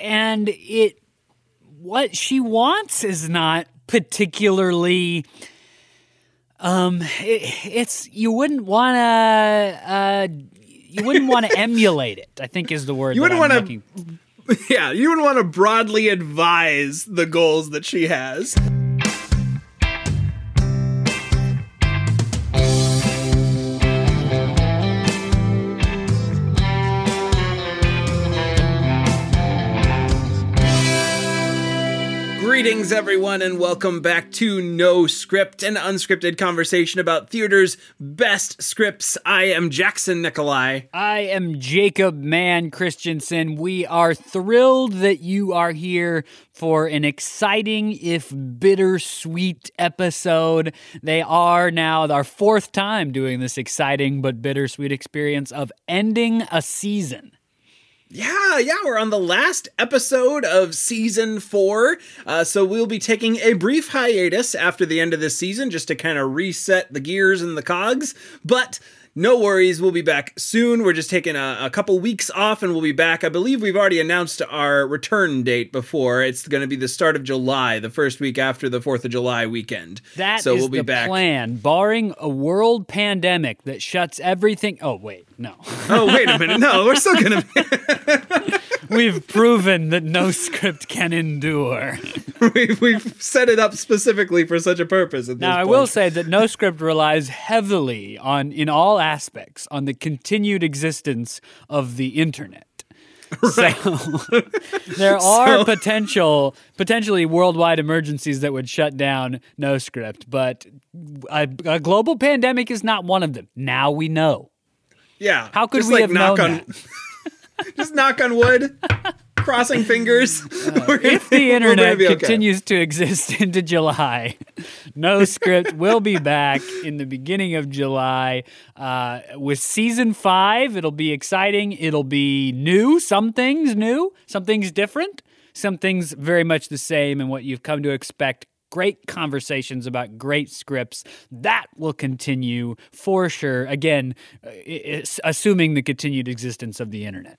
and it what she wants is not particularly um it, it's you wouldn't want to uh you wouldn't want to emulate it i think is the word You wouldn't want wanna- Yeah, you wouldn't want to broadly advise the goals that she has. Greetings, everyone, and welcome back to No Script, an unscripted conversation about theater's best scripts. I am Jackson Nikolai. I am Jacob Mann Christensen. We are thrilled that you are here for an exciting, if bittersweet, episode. They are now our fourth time doing this exciting but bittersweet experience of ending a season. Yeah, yeah, we're on the last episode of season four. Uh, so we'll be taking a brief hiatus after the end of this season just to kind of reset the gears and the cogs. But no worries, we'll be back soon. We're just taking a, a couple weeks off and we'll be back. I believe we've already announced our return date before. It's going to be the start of July, the first week after the 4th of July weekend. That is so we'll be the back. plan, barring a world pandemic that shuts everything. Oh, wait, no. Oh, wait a minute. No, we're still going to We've proven that no script can endure. we, we've set it up specifically for such a purpose. At Now, I will say that no script relies heavily on, in all aspects, on the continued existence of the internet. So there are So- potential, potentially worldwide emergencies that would shut down no script, but a, a global pandemic is not one of them. Now we know. Yeah. How could just we like have known on, just knock on wood, crossing fingers. We're if the internet okay. continues to exist into July, no script will be back in the beginning of July uh, with season five. It'll be exciting. It'll be new. Some things new. Some things different. Some things very much the same and what you've come to expect. Great conversations about great scripts. That will continue for sure. Again, uh, assuming the continued existence of the internet.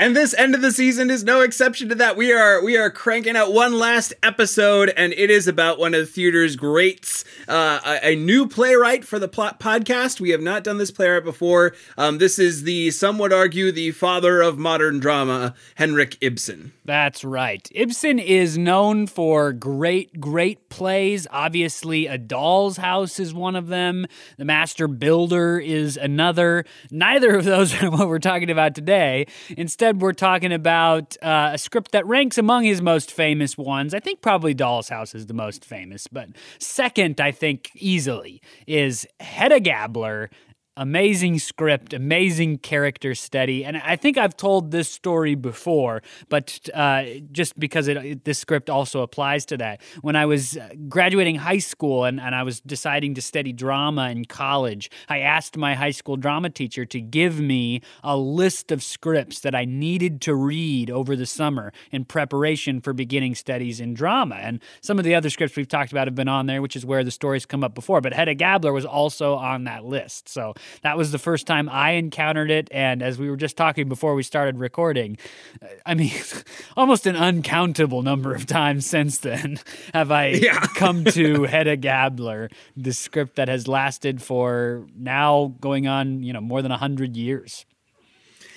And this end of the season is no exception to that. We are we are cranking out one last episode, and it is about one of the theater's greats, uh, a, a new playwright for the plot podcast. We have not done this playwright before. Um, this is the some would argue the father of modern drama, Henrik Ibsen. That's right. Ibsen is known for great, great plays. Obviously, A Doll's House is one of them. The Master Builder is another. Neither of those are what we're talking about today. Instead, we're talking about uh, a script that ranks among his most famous ones. I think probably Doll's House is the most famous, but second, I think easily, is Hedda Gabler amazing script, amazing character study, and I think I've told this story before, but uh, just because it, it- this script also applies to that. When I was uh, graduating high school and, and I was deciding to study drama in college, I asked my high school drama teacher to give me a list of scripts that I needed to read over the summer in preparation for beginning studies in drama. And some of the other scripts we've talked about have been on there, which is where the stories come up before. But Hedda Gabler was also on that list. So that was the first time I encountered it. And as we were just talking before we started recording, uh, I mean, almost an uncountable number of times since then have I Yeah. come to Hedda Gabler, the script that has lasted for now going on, you know, more than 100 years.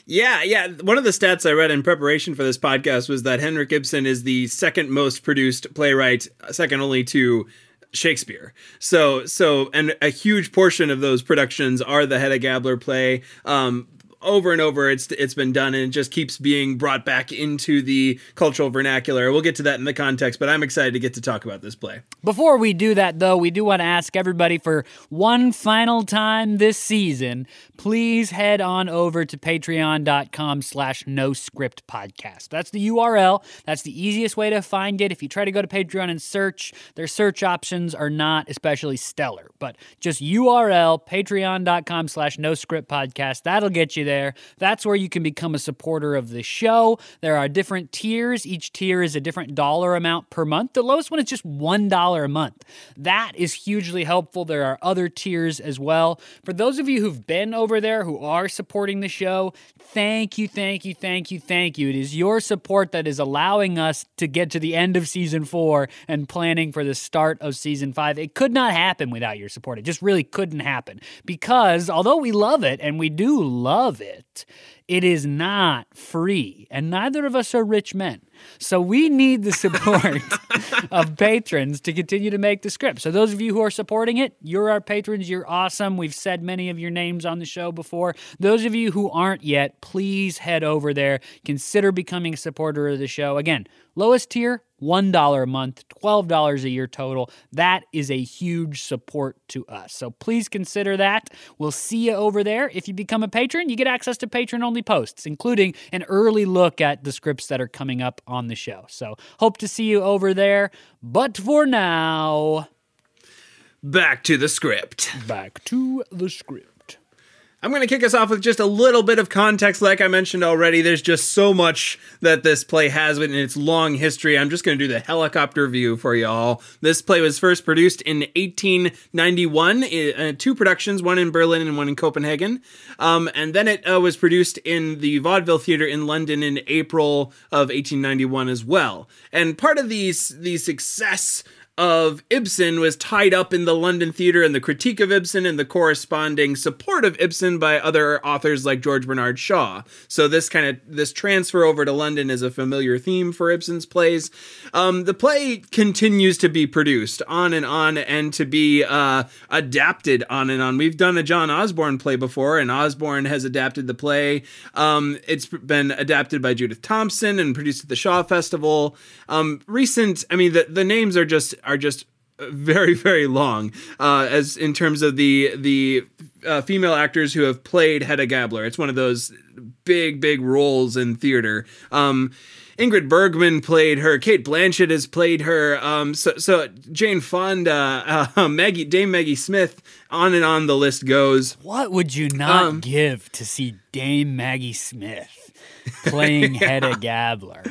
Yeah, yeah. One of the stats I read in preparation for this podcast was that Henrik Ibsen is the second most produced playwright, second only to Shakespeare. So, so, and a huge portion of those productions are the Hedda Gabler play. Um, over and over, it's it's been done, and it just keeps being brought back into the cultural vernacular. We'll get to that in the context, but I'm excited to get to talk about this play. Before we do that, though, we do want to ask everybody for one final time this season, please head on over to patreon.com slash no script podcast. That's the URL. That's the easiest way to find it. If you try to go to Patreon and search, their search options are not especially stellar, but just URL, patreon.com slash no script podcast. That'll get you there. There. That's where you can become a supporter of the show. There are different tiers. Each tier is a different dollar amount per month. The lowest one is just $1 a month. That is hugely helpful. There are other tiers as well. For those of you who've been over there who are supporting the show, thank you, thank you, thank you, thank you. It is your support that is allowing us to get to the end of season four and planning for the start of season five. It could not happen without your support. It just really couldn't happen because although we love it and we do love it, it is not free, and neither of us are rich men. So we need the support of patrons to continue to make the script. So those of you who are supporting it, you're our patrons. You're awesome. We've said many of your names on the show before. Those of you who aren't yet, please head over there. Consider becoming a supporter of the show. Again, lowest tier, $1 a month, $12 a year total. That is a huge support to us. So please consider that. We'll see you over there. If you become a patron, you get access to patron only posts, including an early look at the scripts that are coming up on the show. So hope to see you over there. But for now, back to the script. Back to the script. I'm going to kick us off with just a little bit of context. Like I mentioned already, there's just so much that this play has in its long history. I'm just going to do the helicopter view for y'all. This play was first produced in 1891, uh, two productions, one in Berlin and one in Copenhagen. Um, and then it uh, was produced in the Vaudeville Theatre in London in April of 1891 as well. And part of these the success of Ibsen was tied up in the London theater and the critique of Ibsen and the corresponding support of Ibsen by other authors like George Bernard Shaw. So this kind of this transfer over to London is a familiar theme for Ibsen's plays. Um, the play continues to be produced on and on and to be uh, adapted on and on. We've done a John Osborne play before, and Osborne has adapted the play. Um, it's been adapted by Judith Thompson and produced at the Shaw Festival. Um, recent, I mean, the the names are just are just very very long uh, as in terms of the the uh, female actors who have played Hedda Gabler. It's one of those big big roles in theater. Um, Ingrid Bergman played her. Cate Blanchett has played her. Um, so, so Jane Fonda, uh, Maggie, Dame Maggie Smith, on and on the list goes. What would you not um, give to see Dame Maggie Smith playing yeah. Hedda Gabler?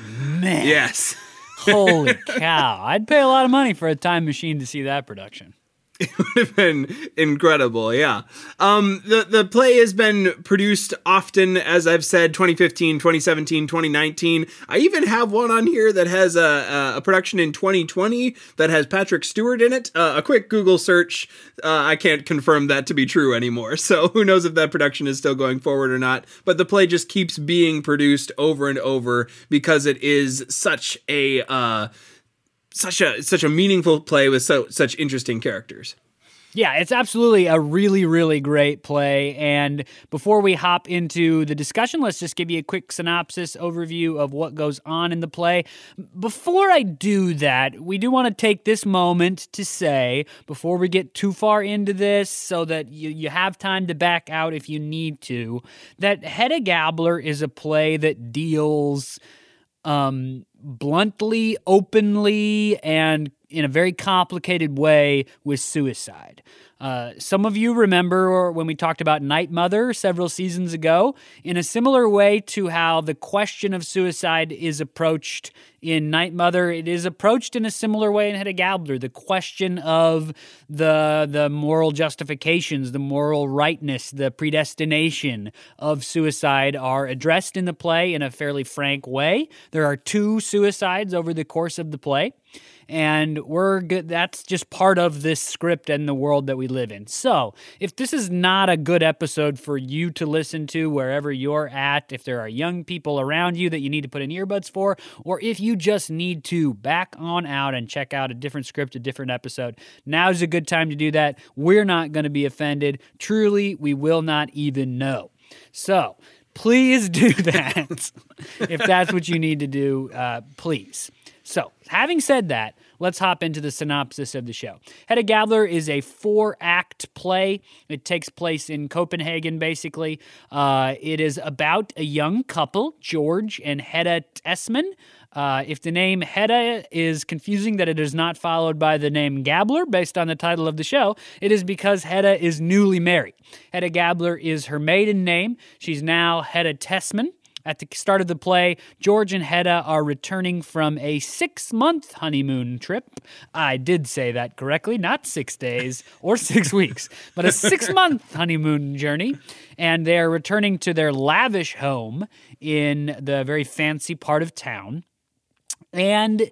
Man. Yes. Holy cow. I'd pay a lot of money for a time machine to see that production. It would have been incredible, yeah. Um, the the play has been produced often, as I've said, 2015, 2017, 2019. I even have one on here that has a, a production in 2020 that has Patrick Stewart in it. Uh, a quick Google search, uh, I can't confirm that to be true anymore. So who knows if that production is still going forward or not. But the play just keeps being produced over and over because it is such a uh, such a such a meaningful play with so such interesting characters. Yeah, it's absolutely a really, really great play. And before we hop into the discussion, let's just give you a quick synopsis overview of what goes on in the play. Before I do that, we do want to take this moment to say, before we get too far into this, so that you, you have time to back out if you need to, that Hedda Gabler is a play that deals um, bluntly, openly, and in a very complicated way with suicide. Uh, some of you remember when we talked about Night Mother several seasons ago, in a similar way to how the question of suicide is approached in Night Mother, it is approached in a similar way in Hedda Gabler. The question of the the moral justifications, the moral rightness, the predestination of suicide are addressed in the play in a fairly frank way. There are two suicides over the course of the play and we're good that's just part of this script and the world that we live in. So if this is not a good episode for you to listen to wherever you're at if there are young people around you that you need to put in earbuds for or if you just need to back on out and check out a different script a different episode now's a good time to do that. We're not going to be offended. Truly we will not even know. So please do that. If that's what you need to do uh, please so having said that let's hop into the synopsis of the show. Hedda Gabler is a four act play. It takes place in Copenhagen, basically. Uh, it is about a young couple, George and Hedda Tesman. Uh, if the name Hedda is confusing that it is not followed by the name Gabler based on the title of the show, it is because Hedda is newly married. Hedda Gabler is her maiden name. She's now Hedda Tesman. At the start of the play, George and Hedda are returning from a six month honeymoon trip. I did say that correctly, not six days or six weeks, but a six month honeymoon journey. And they're returning to their lavish home in the very fancy part of town. And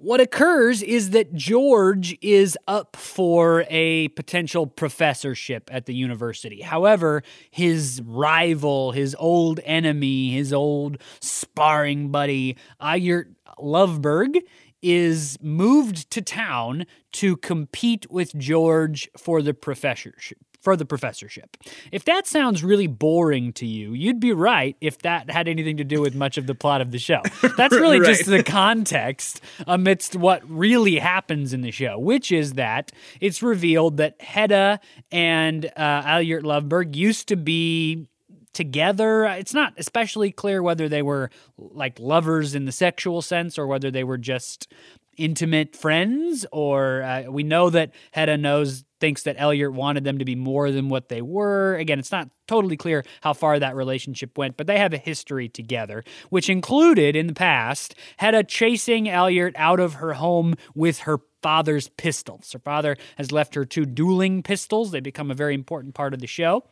what occurs is that George is up for a potential professorship at the university. However, his rival, his old enemy, his old sparring buddy, Eilert Lovborg, is moved to town to compete with George for the professorship for the professorship. If that sounds really boring to you, you'd be right if that had anything to do with much of the plot of the show. That's really right. just the context amidst what really happens in the show, which is that it's revealed that Hedda and uh, Eilert Lovborg used to be together. It's not especially clear whether they were like lovers in the sexual sense or whether they were just intimate friends or uh, we know that Hedda knows thinks that Elliot wanted them to be more than what they were. Again, it's not totally clear how far that relationship went, but they have a history together, which included in the past Hedda chasing Elliot out of her home with her father's pistols. Her father has left her two dueling pistols. They become a very important part of the show.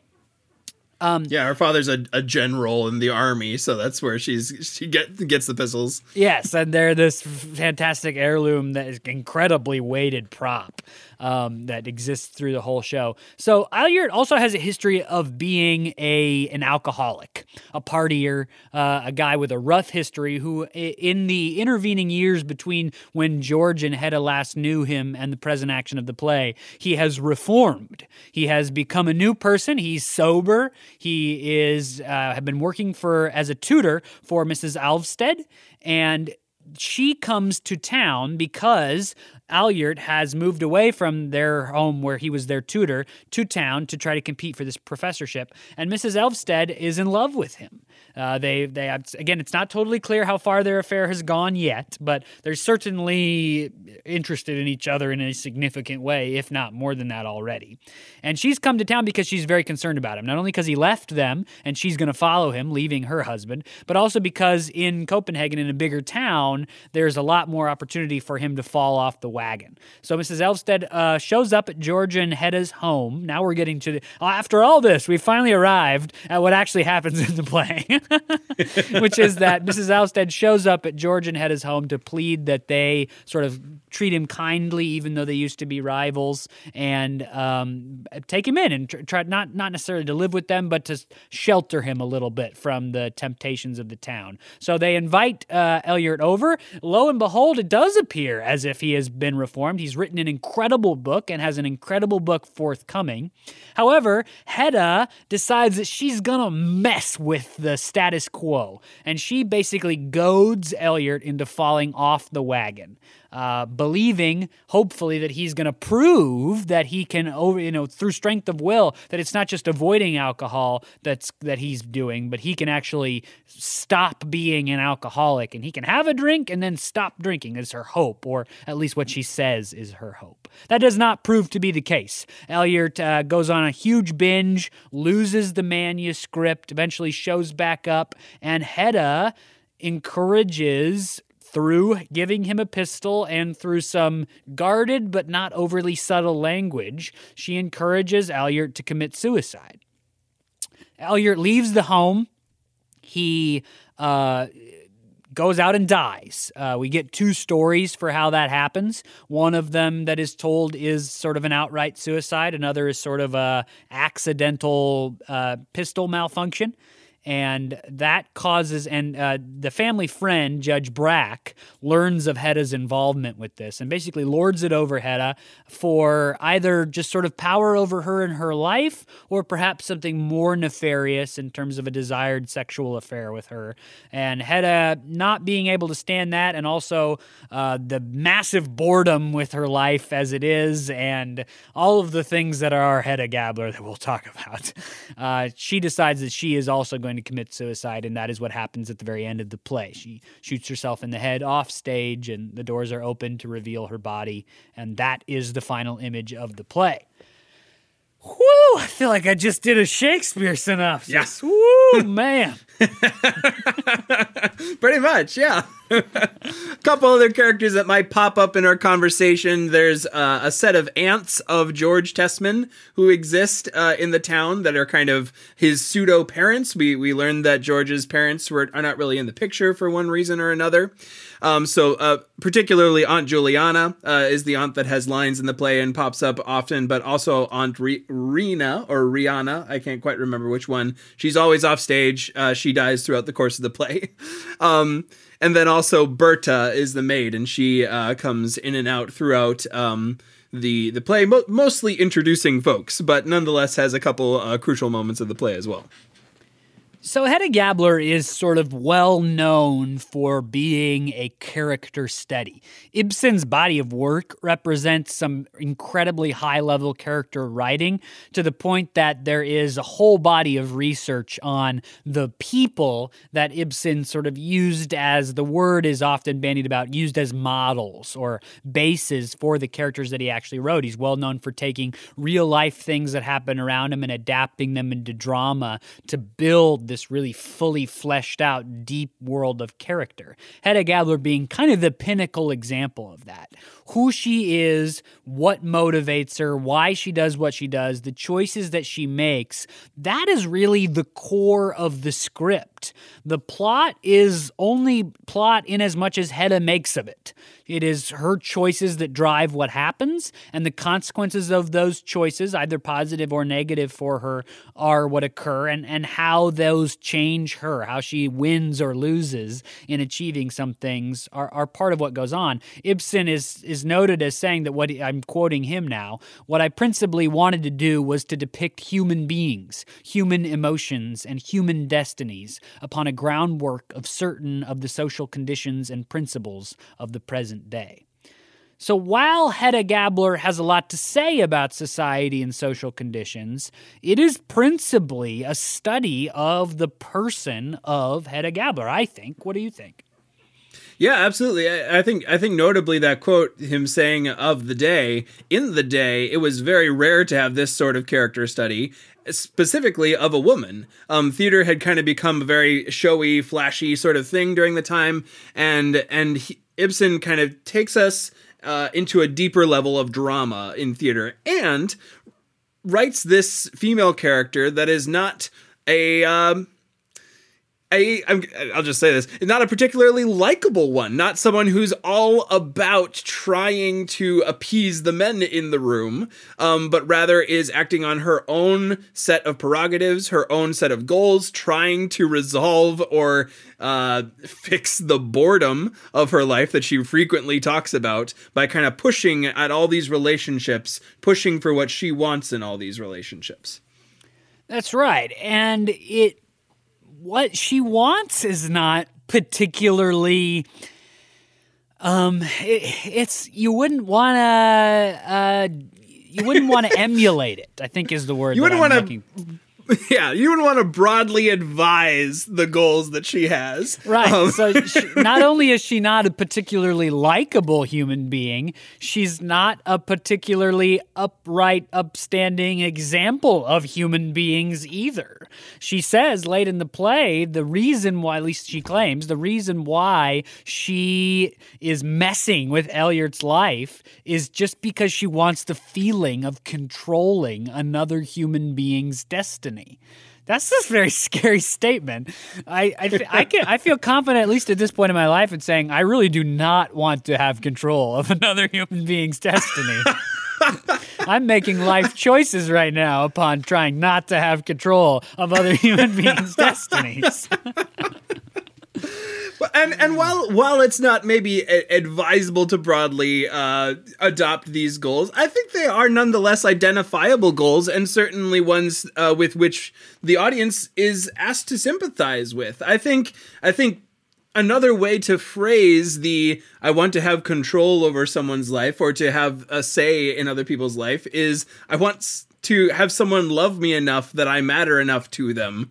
Um, yeah, her father's a, a general in the army, so that's where she's she get gets the pistols. Yes, and they're this fantastic heirloom that is incredibly weighted prop um, that exists through the whole show. So Eilert also has a history of being a an alcoholic, a partier, uh, a guy with a rough history who, in the intervening years between when George and Hedda last knew him and the present action of the play, he has reformed. He has become a new person. He's sober. He is uh, have been working for as a tutor for Mrs. Elvsted and she comes to town because Eilert has moved away from their home where he was their tutor to town to try to compete for this professorship. And Mrs. Elvsted is in love with him. Uh, they, they again, it's not totally clear how far their affair has gone yet, but they're certainly interested in each other in a significant way, if not more than that already. And she's come to town because she's very concerned about him, not only because he left them and she's going to follow him, leaving her husband, but also because in Copenhagen, in a bigger town, there's a lot more opportunity for him to fall off the wagon. So Mrs. Elvsted uh, shows up at Georgia and Hedda's home. Now we're getting to the, after all this, we finally arrived at what actually happens in the play. which is that Mrs. Elvsted shows up at George and Hedda's home to plead that they sort of treat him kindly, even though they used to be rivals, and um, take him in and try not not necessarily to live with them, but to shelter him a little bit from the temptations of the town. So they invite uh, Elliot over. Lo and behold, it does appear as if he has been reformed. He's written an incredible book and has an incredible book forthcoming. However, Hedda decides that she's gonna mess with the status quo, and she basically goads Elliot into falling off the wagon uh, believing, hopefully, that he's going to prove that he can, over, you know, through strength of will, that it's not just avoiding alcohol that's that he's doing, but he can actually stop being an alcoholic and he can have a drink and then stop drinking. Is her hope, or at least what she says is her hope. That does not prove to be the case. Elliot uh, goes on a huge binge, loses the manuscript, eventually shows back up, and Hedda encourages through giving him a pistol and through some guarded but not overly subtle language, she encourages Eilert to commit suicide. Eilert leaves the home. He uh, goes out and dies. Uh, we get two stories for how that happens. One of them that is told is sort of an outright suicide. Another is sort of a accidental uh, pistol malfunction. And that causes and uh, the family friend judge brack learns of hedda's involvement with this and basically lords it over hedda for either just sort of power over her in her life or perhaps something more nefarious in terms of a desired sexual affair with her. And hedda not being able to stand that and also uh, the massive boredom with her life as it is and all of the things that are hedda gabler that we'll talk about uh, she decides that she is also going to commit suicide, and that is what happens at the very end of the play. She shoots herself in the head off stage, and the doors are open to reveal her body, and that is the final image of the play. Whoo! I feel like I just did a Shakespeare synopsis. Yes. Woo, man. Pretty much, yeah. a couple other characters that might pop up in our conversation. There's uh, a set of aunts of George Tesman who exist uh, in the town that are kind of his pseudo parents. We we learned that George's parents were are not really in the picture for one reason or another. Um, so, uh, particularly Aunt Juliana uh, is the aunt that has lines in the play and pops up often, but also Aunt Re- Rena or Rihanna. I can't quite remember which one. She's always off stage. Uh, she dies throughout the course of the play. Um, and then also Berta is the maid, and she uh, comes in and out throughout. Um, the the play, mo- mostly introducing folks, but nonetheless has a couple uh, crucial moments of the play as well. So Hedda Gabler is sort of well known for being a character study. Ibsen's body of work represents some incredibly high level character writing to the point that there is a whole body of research on the people that Ibsen sort of used as the word is often bandied about, used as models or bases for the characters that he actually wrote. He's well known for taking real life things that happen around him and adapting them into drama to build this really fully fleshed out, deep world of character. Hedda Gabler being kind of the pinnacle example of that. Who she is, what motivates her, why she does what she does, the choices that she makes, that is really the core of the script. The plot is only plot in as much as Hedda makes of it. It is her choices that drive what happens, and the consequences of those choices, either positive or negative for her, are what occur, and, and how those change her, how she wins or loses in achieving some things are, are part of what goes on. Ibsen is, is noted as saying that what I'm quoting him now, what I principally wanted to do was to depict human beings, human emotions, and human destinies upon a groundwork of certain of the social conditions and principles of the present present day. So while Hedda Gabler has a lot to say about society and social conditions, it is principally a study of the person of Hedda Gabler, I think. What do you think? Yeah, absolutely. I, think I think notably that quote him saying of the day in the day it was very rare to have this sort of character study specifically of a woman. Um, theater had kind of become a very showy, flashy sort of thing during the time, and and he, Ibsen kind of takes us uh, into a deeper level of drama in theater and writes this female character that is not a um, a I'm, I'll just say this, not a particularly likable one, not someone who's all about trying to appease the men in the room, um, but rather is acting on her own set of prerogatives, her own set of goals, trying to resolve or uh, fix the boredom of her life that she frequently talks about by kind of pushing at all these relationships, pushing for what she wants in all these relationships. That's right, and it what she wants is not particularly um it, it's you wouldn't want to uh you wouldn't want to emulate it i think is the word you wouldn't want to yeah, you would want to broadly advise the goals that she has. Right. Um. so she, not only is she not a particularly likable human being, she's not a particularly upright, upstanding example of human beings either. She says late in the play the reason why, at least she claims, the reason why she is messing with Elliott's life is just because she wants the feeling of controlling another human being's destiny. That's just a very scary statement. I I, I, can, I feel confident, at least at this point in my life, in saying I really do not want to have control of another human being's destiny. I'm making life choices right now upon trying not to have control of other human beings' destinies. And and while while it's not maybe advisable to broadly uh, adopt these goals, I think they are nonetheless identifiable goals and certainly ones uh, with which the audience is asked to sympathize with. I think I think another way to phrase the I want to have control over someone's life or to have a say in other people's life is I want to have someone love me enough that I matter enough to them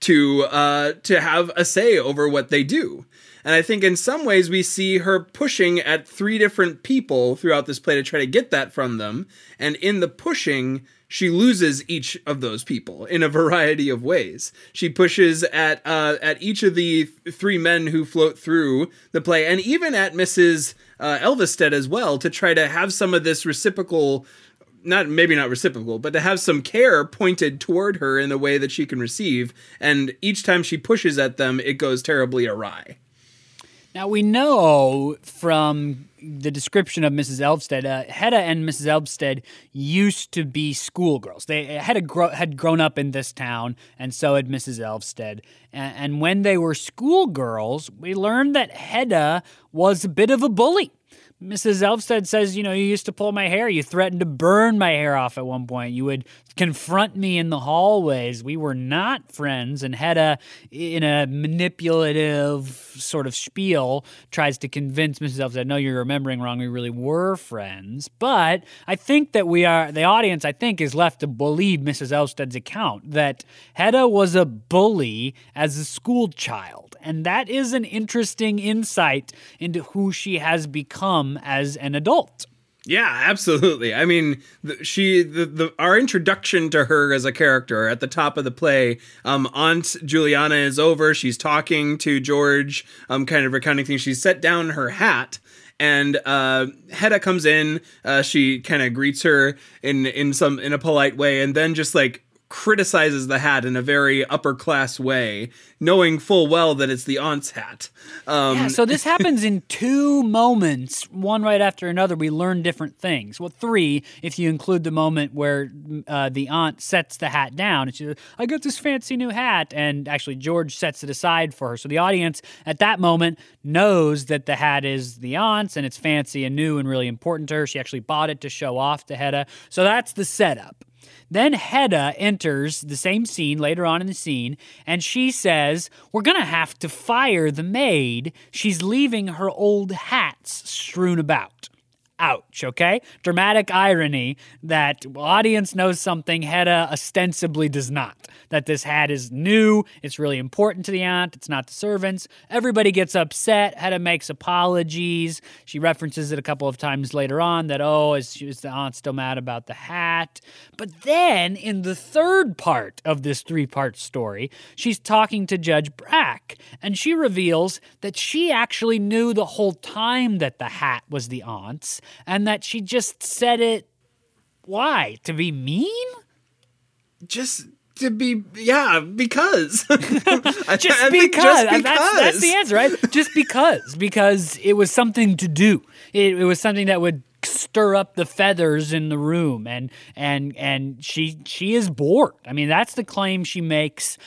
to uh, to have a say over what they do. And I think in some ways we see her pushing at three different people throughout this play to try to get that from them. And in the pushing, she loses each of those people in a variety of ways. She pushes at uh, at each of the three men who float through the play, and even at Mrs. Uh, as well, to try to have some of this reciprocal not maybe not reciprocal, but to have some care pointed toward her in the way that she can receive. And each time she pushes at them, it goes terribly awry. Now we know from the description of Mrs. Elvsted, uh, Hedda and Mrs. Elvsted used to be schoolgirls. They had gro- had grown up in this town, and so had Mrs. Elvsted. And, and when they were schoolgirls, we learned that Hedda was a bit of a bully. Mrs. Elvsted says, you know, you used to pull my hair. You threatened to burn my hair off at one point. You would confront me in the hallways. We were not friends. And Hedda, in a manipulative sort of spiel, tries to convince Mrs. Elvsted, no, you're remembering wrong. We really were friends. But I think that we are, the audience, I think, is left to believe Mrs. Elvsted's account that Hedda was a bully as a school child. And that is an interesting insight into who she has become as an adult. Yeah, absolutely. I mean, the, she the, the our introduction to her as a character at the top of the play. Um, Aunt Juliana is over. She's talking to George, um, kind of recounting things. She's set down her hat, and uh, Hedda comes in. Uh, she kind of greets her in in some in a polite way, and then just like criticizes the hat in a very upper class way, knowing full well that it's the aunt's hat. Um, yeah, so this happens in two moments, one right after another. We learn different things. Well, three, if you include the moment where uh, the aunt sets the hat down and she says, I got this fancy new hat. And actually, George sets it aside for her. So the audience at that moment knows that the hat is the aunt's and it's fancy and new and really important to her. She actually bought it to show off to Hedda. So that's the setup. Then Hedda enters the same scene later on in the scene, and she says, We're going to have to fire the maid. She's leaving her old hats strewn about. Ouch, okay? Dramatic irony that audience knows something Hedda ostensibly does not. That this hat is new, it's really important to the aunt, it's not the servants. Everybody gets upset. Hedda makes apologies. She references it a couple of times later on that, oh, is, is the aunt still mad about the hat? But then in the third part of this three part story, she's talking to Judge Brack, and she reveals that she actually knew the whole time that the hat was the aunt's and that she just said it. Why? To be mean? Just to be yeah because just I, because. Just because that's, that's, the answer right just because because it was something to do it, it was something that would stir up the feathers in the room and and and she she is bored i mean that's the claim she makes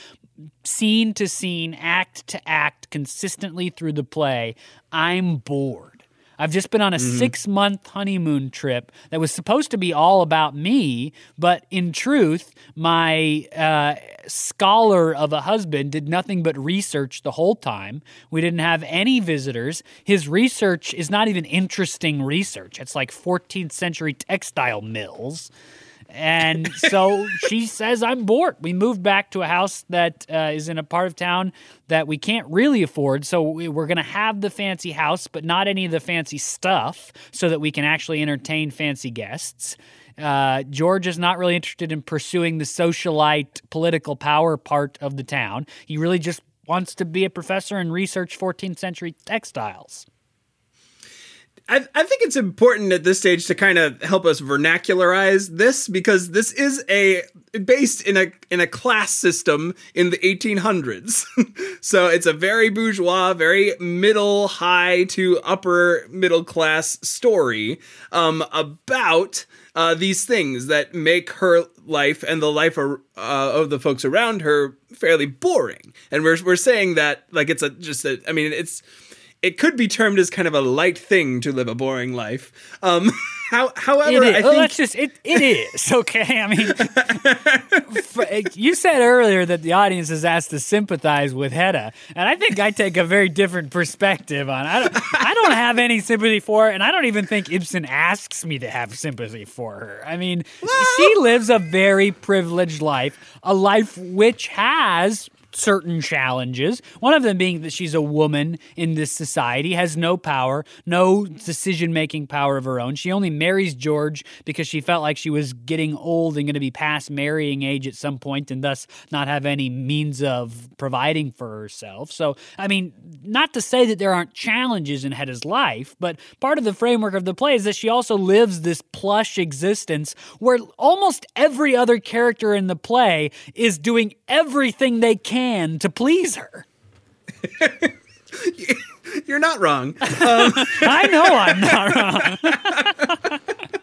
scene to scene act to act consistently through the play i'm bored I've just been on a mm-hmm. six month honeymoon trip that was supposed to be all about me, but in truth, my uh, scholar of a husband did nothing but research the whole time. We didn't have any visitors. His research is not even interesting research, it's like 14th century textile mills. And so she says, I'm bored. We moved back to a house that uh, is in a part of town that we can't really afford. So we're going to have the fancy house, but not any of the fancy stuff so that we can actually entertain fancy guests. Uh, George is not really interested in pursuing the socialite political power part of the town. He really just wants to be a professor and research 14th century textiles. I, I think it's important at this stage to kind of help us vernacularize this because this is a based in a in a class system in the 1800s. so it's a very bourgeois, very middle high to upper middle class story um, about uh, these things that make her life and the life uh, of the folks around her fairly boring. And we're we're saying that like it's a just a I mean it's it could be termed as kind of a light thing to live a boring life. Um, how, however, I think let's just it, it is okay. I mean, you said earlier that the audience is asked to sympathize with Hedda, and I think I take a very different perspective on. I don't, I don't have any sympathy for her, and I don't even think Ibsen asks me to have sympathy for her. I mean, well, she lives a very privileged life, a life which has certain challenges. One of them being that she's a woman in this society, has no power, no decision making power of her own. She only marries George because she felt like she was getting old and going to be past marrying age at some point and thus not have any means of providing for herself. So, I mean, not to say that there aren't challenges in Hedda's life, but part of the framework of the play is that she also lives this plush existence where almost every other character in the play is doing everything they can can to please her. You're not wrong. Um, I know I'm not wrong.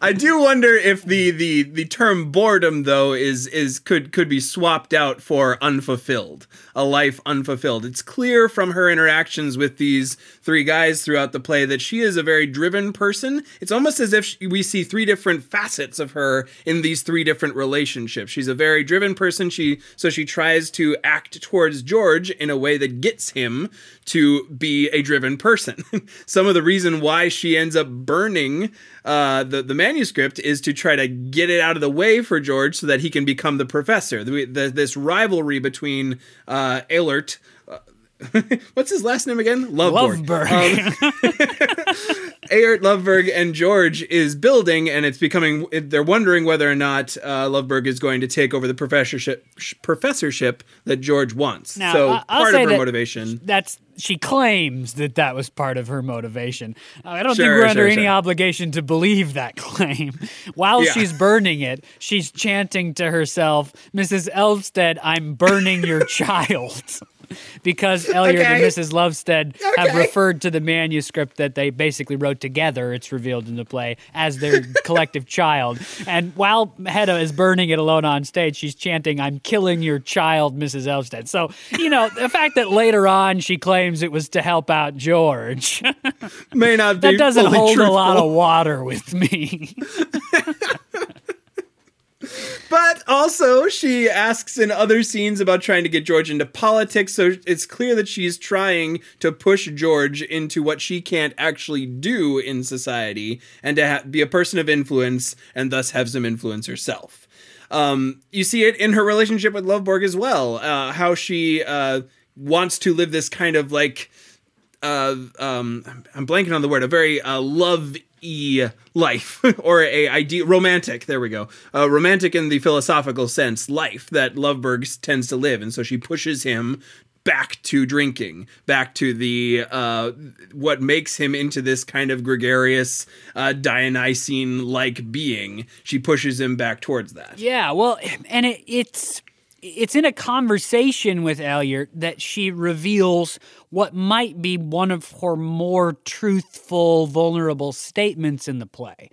I do wonder if the, the the term boredom though is is could could be swapped out for unfulfilled, a life unfulfilled. It's clear from her interactions with these three guys throughout the play that she is a very driven person. It's almost as if she, we see three different facets of her in these three different relationships. She's a very driven person. She so she tries to act towards George in a way that gets him to be a driven person. Some of the reason why she ends up burning uh, the the manuscript is to try to get it out of the way for George so that he can become the professor. The, the, this rivalry between uh, Eilert. Uh, what's his last name again? Lovborg. Lovborg. Um, Lovborg and George is building, and it's becoming. They're wondering whether or not uh, Lovborg is going to take over the professorship professorship that George wants. Now, so I'll part of her that motivation. That's she claims that that was part of her motivation. Uh, I don't sure, think we're under sure, any obligation to believe that claim. While Yeah. she's burning it, she's chanting to herself, "Mrs. Elvsted, I'm burning your child." Because Elliot and Mrs. Lovestead have referred to the manuscript that they basically wrote together, it's revealed in the play, as their collective child. And while Hedda is burning it alone on stage, she's chanting, I'm killing your child, Mrs. Elvsted. So, you know, the fact that later on she claims it was to help out George, May not be that doesn't hold a lot of water with me. But also, she asks in other scenes about trying to get George into politics. So it's clear that she's trying to push George into what she can't actually do in society and to ha- be a person of influence and thus have some influence herself. Um, you see it in her relationship with Lovborg as well, uh, how she uh, wants to live this kind of like uh, um, I'm blanking on the word, a very uh, love y life or a ideal romantic. There we go. Uh, romantic in the philosophical sense, life that Lovborg tends to live, and so she pushes him back to drinking, back to the uh, what makes him into this kind of gregarious uh, Dionysian like being. She pushes him back towards that. Yeah, well, and it, it's it's in a conversation with Elliot that she reveals what might be one of her more truthful, vulnerable statements in the play.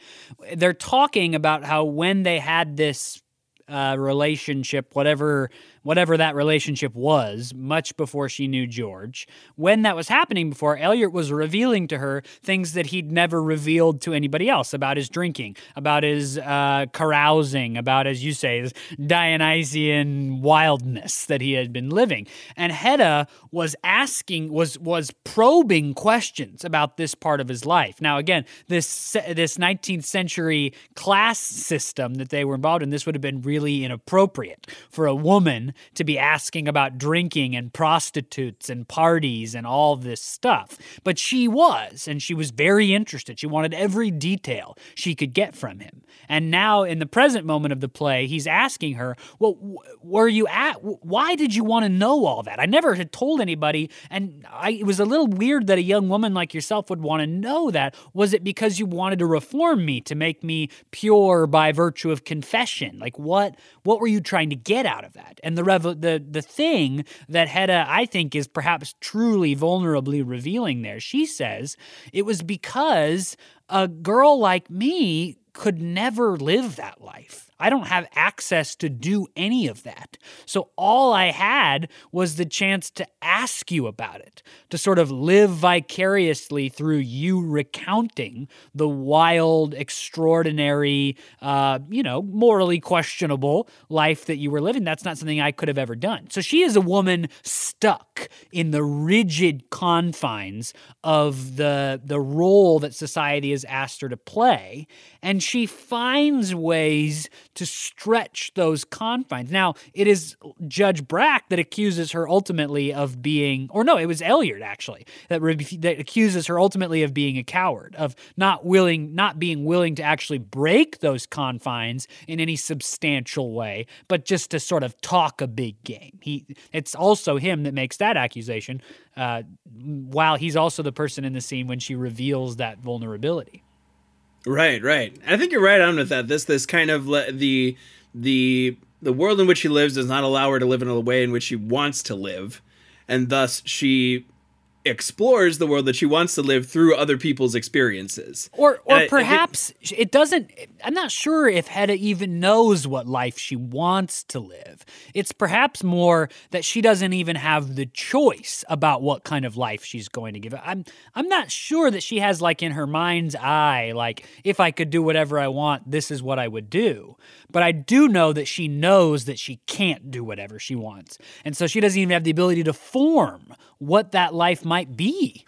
They're talking about how when they had this uh, relationship, whatever whatever that relationship was, much before she knew George. When that was happening before, Elliot was revealing to her things that he'd never revealed to anybody else about his drinking, about his uh, carousing, about, as you say, his Dionysian wildness that he had been living. And Hedda was asking, was was probing questions about this part of his life. Now, again, this this 19th century class system that they were involved in, this would have been really inappropriate for a woman to be asking about drinking and prostitutes and parties and all this stuff. But she was, and she was very interested. She wanted every detail she could get from him. And now, in the present moment of the play, he's asking her, Well, were you at? Why did you want to know all that? I never had told anybody. And I, it was a little weird that a young woman like yourself would want to know that. Was it because you wanted to reform me to make me pure by virtue of confession? Like, what, what were you trying to get out of that? And the, rev- the, the thing that Hedda, I think, is perhaps truly vulnerably revealing there, she says, it was because a girl like me could never live that life. I don't have access to do any of that. So all I had was the chance to ask you about it, to sort of live vicariously through you recounting the wild, extraordinary, uh, you know, morally questionable life that you were living. That's not something I could have ever done. So she is a woman stuck in the rigid confines of the the role that society has asked her to play, and she finds ways to stretch those confines. Now, it is Judge Brack that accuses her ultimately of being, or no, it was Elliot actually that, re- that accuses her ultimately of being a coward, of not willing, not being willing to actually break those confines in any substantial way, but just to sort of talk a big game. He, it's also him that makes that accusation, uh, while he's also the person in the scene when she reveals that vulnerability. Right, right. I think you're right on with that. This this kind of le- the the the world in which she lives does not allow her to live in a way in which she wants to live, and thus she explores the world that she wants to live through other people's experiences. Or or I, perhaps I think, it doesn't I'm not sure if Hedda even knows what life she wants to live. It's perhaps more that she doesn't even have the choice about what kind of life she's going to give. I'm I'm not sure that she has like in her mind's eye like if I could do whatever I want, this is what I would do. But I do know that she knows that she can't do whatever she wants. And so she doesn't even have the ability to form what that life might be.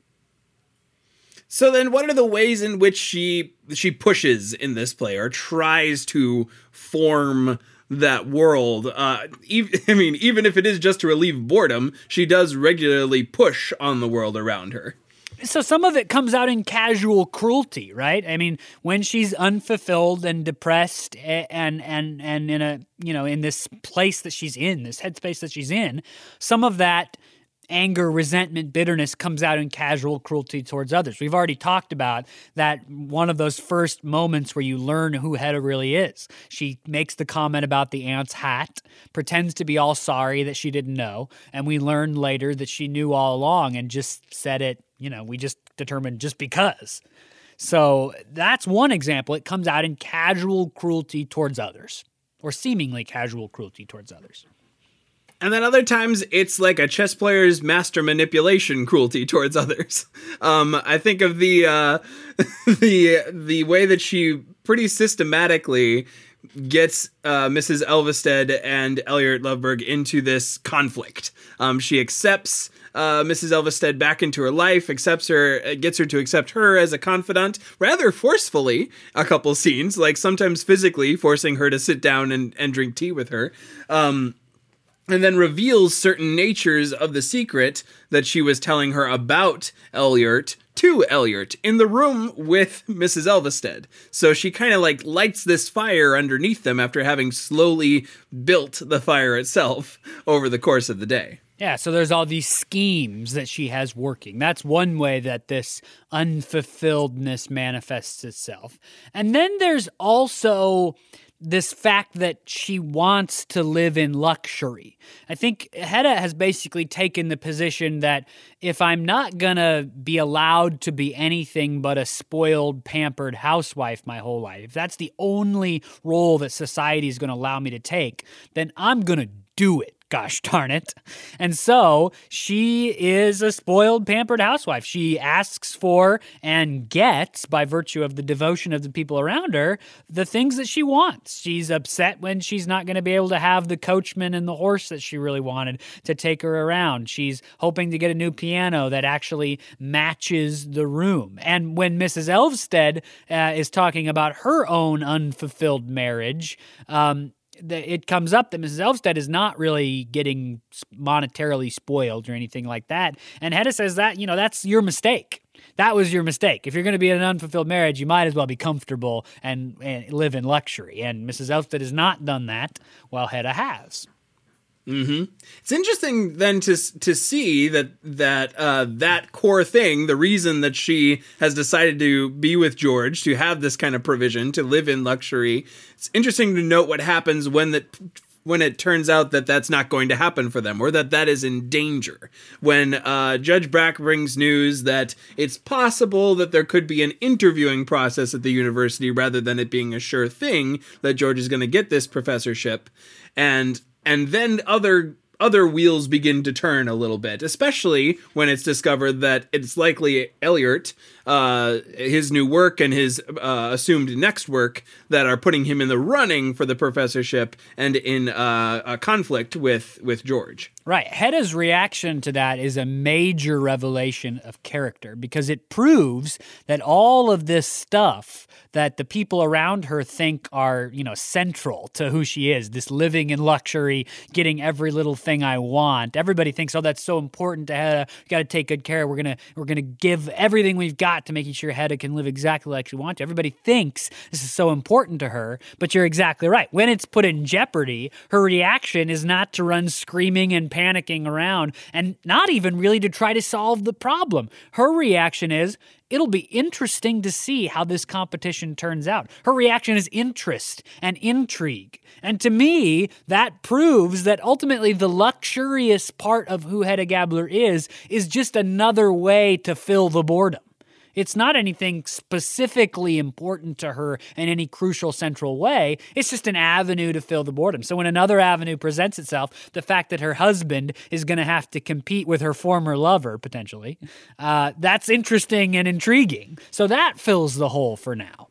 So then what are the ways in which she she pushes in this play or tries to form that world. Uh, even, I mean, even if it is just to relieve boredom, she does regularly push on the world around her so some of it comes out in casual cruelty, right? I mean, when she's unfulfilled and depressed and and and in a, you know, in this place that she's in, this headspace that she's in, some of that anger, resentment, bitterness comes out in casual cruelty towards others. We've already talked about that one of those first moments where you learn who Hedda really is. She makes the comment about the aunt's hat, pretends to be all sorry that she didn't know, and we learn later that she knew all along and just said it, you know, we just determined just because. So that's one example. It comes out in casual cruelty towards others, or seemingly casual cruelty towards others. And then other times it's like a chess player's master manipulation cruelty towards others. Um, I think of the uh, the the way that she pretty systematically gets uh, Mrs. Elvsted and Eilert Lovborg into this conflict. Um, she accepts uh, Mrs. Elvsted back into her life, accepts her, uh, gets her to accept her as a confidant rather forcefully. A couple scenes, like sometimes physically forcing her to sit down and, and drink tea with her. Um, and then reveals certain natures of the secret that she was telling her about Eilert to Eilert in the room with Mrs. Elvsted. So she kind of like lights this fire underneath them after having slowly built the fire itself over the course of the day. Yeah, so there's all these schemes that she has working. That's one way that this unfulfilledness manifests itself. And then there's also this fact that she wants to live in luxury. I think Hedda has basically taken the position that if I'm not gonna be allowed to be anything but a spoiled, pampered housewife my whole life, if that's the only role that society is gonna allow me to take, then I'm gonna do it gosh darn it. And so she is a spoiled, pampered housewife. She asks for and gets, by virtue of the devotion of the people around her, the things that she wants. She's upset when she's not going to be able to have the coachman and the horse that she really wanted to take her around. She's hoping to get a new piano that actually matches the room. And when Mrs. Elvsted uh, is talking about her own unfulfilled marriage, um, the, it comes up that Mrs. Elvsted is not really getting monetarily spoiled or anything like that. And Hedda says that, you know, that's your mistake. That was your mistake. If you're going to be in an unfulfilled marriage, you might as well be comfortable and, and live in luxury. And Mrs. Elvsted has not done that, while Hedda has. Mm-hmm. It's interesting then to to see that that uh, that core thing, the reason that she has decided to be with George, to have this kind of provision, to live in luxury. It's interesting to note what happens when that when it turns out that that's not going to happen for them or that that is in danger. When uh, Judge Brack brings news that it's possible that there could be an interviewing process at the university rather than it being a sure thing that George is going to get this professorship, and and then other other wheels begin to turn a little bit, especially when it's discovered that it's likely Eilert, uh, his new work and his uh, assumed next work, that are putting him in the running for the professorship and in uh, a conflict with with George. Right. Hedda's reaction to that is a major revelation of character because it proves that all of this stuff that the people around her think are, you know, central to who she is, this living in luxury, getting every little thing I want. Everybody thinks, "Oh, that's so important to Hedda. We got to take good care. We're to we're to give everything we've got to making sure Hedda can live exactly like she wants." Everybody thinks this is so important to her, but you're exactly right. When it's put in jeopardy, her reaction is not to run screaming and panicking around and not even really to try to solve the problem. Her reaction is, it'll be interesting to see how this competition turns out. Her reaction is interest and intrigue. And to me, that proves that ultimately the luxurious part of who Hedda Gabler is, is just another way to fill the boredom. It's not anything specifically important to her in any crucial central way. It's just an avenue to fill the boredom. So when another avenue presents itself, the fact that her husband is going to have to compete with her former lover, potentially, uh, that's interesting and intriguing. So that fills the hole for now.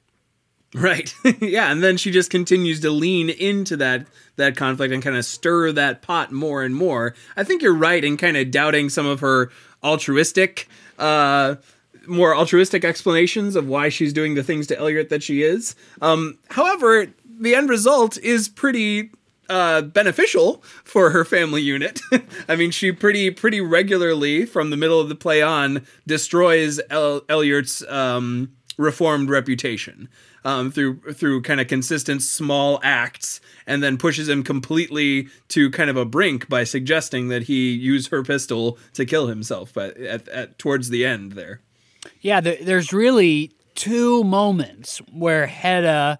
Right. yeah, and then she just continues to lean into that that conflict and kind of stir that pot more and more. I think you're right in kind of doubting some of her altruistic uh more altruistic explanations of why she's doing the things to Eilert that she is. Um, however, the end result is pretty uh, beneficial for her family unit. I mean, she pretty pretty regularly from the middle of the play on destroys El- Eilert's um, reformed reputation um, through through kind of consistent small acts, and then pushes him completely to kind of a brink by suggesting that he use her pistol to kill himself. But at, at towards the end there. Yeah, there's really two moments where Hedda